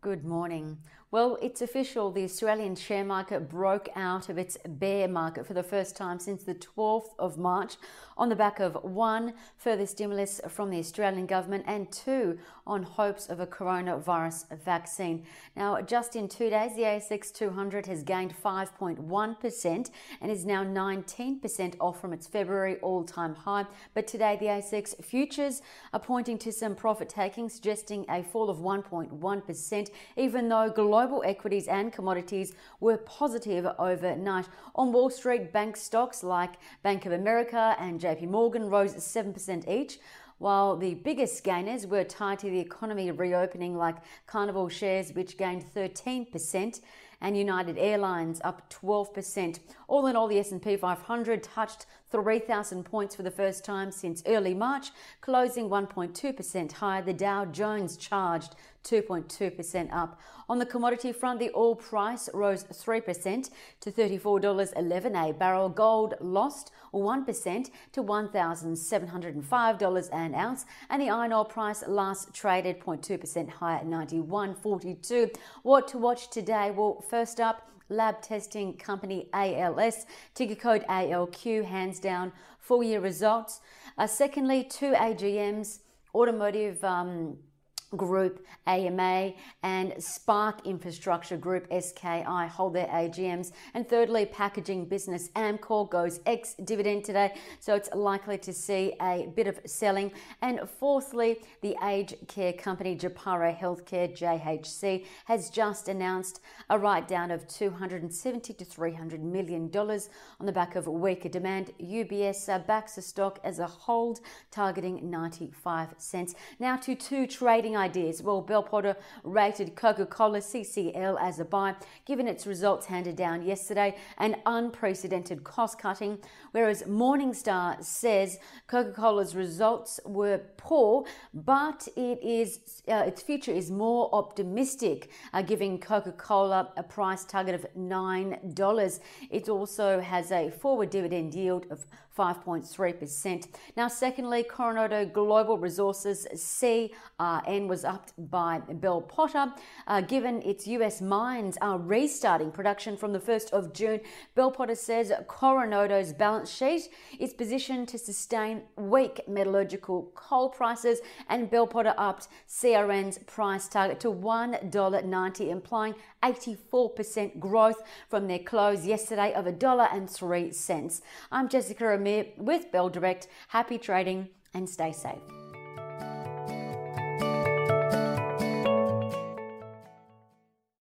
Good morning. Well, it's official. The Australian share market broke out of its bear market for the first time since the 12th of March on the back of one, further stimulus from the Australian government, and two, on hopes of a coronavirus vaccine. Now, just in two days, the ASX 200 has gained 5.1% and is now 19% off from its February all time high. But today, the ASX futures are pointing to some profit taking, suggesting a fall of 1.1%, even though global equities and commodities were positive overnight. On Wall Street, bank stocks like Bank of America and JP Morgan rose 7% each, while the biggest gainers were tied to the economy reopening like Carnival shares which gained 13% and United Airlines up 12%. All in all, the S&P 500 touched 3,000 points for the first time since early March, closing 1.2% higher. The Dow Jones charged 2.2% up. On the commodity front, the oil price rose 3% to $34.11 a barrel. Gold lost 1% to $1,705 an ounce, and the iron ore price last traded 0.2% higher at 91.42. What to watch today? Well, first up, lab testing company ALS, ticker code ALQ, hands down full year results. Uh, secondly, two AGMs, automotive. Um, Group AMA and Spark Infrastructure Group SKI hold their AGMs. And thirdly, packaging business Amcor goes ex dividend today, so it's likely to see a bit of selling. And fourthly, the aged care company Japara Healthcare JHC has just announced a write down of 270 to 300 million dollars on the back of weaker demand. UBS uh, backs the stock as a hold, targeting 95 cents. Now to two trading ideas. Well, Bell Potter rated Coca Cola CCL as a buy, given its results handed down yesterday and unprecedented cost cutting, whereas Morningstar says Coca Cola's results were poor, but it is uh, its future is more optimistic, uh, giving Coca Cola a price target of $9. It also has a forward dividend yield of 5.3%. Now, secondly, Coronado Global Resources CRN was upped by Bell Potter. Uh, given its US mines are restarting production from the 1st of June, Bell Potter says Coronado's balance sheet is positioned to sustain weak metallurgical coal prices, and Bell Potter upped CRN's price target to $1.90, implying 84% growth from their close yesterday of $1.03. I'm Jessica Amir with Bell Direct. Happy trading and stay safe.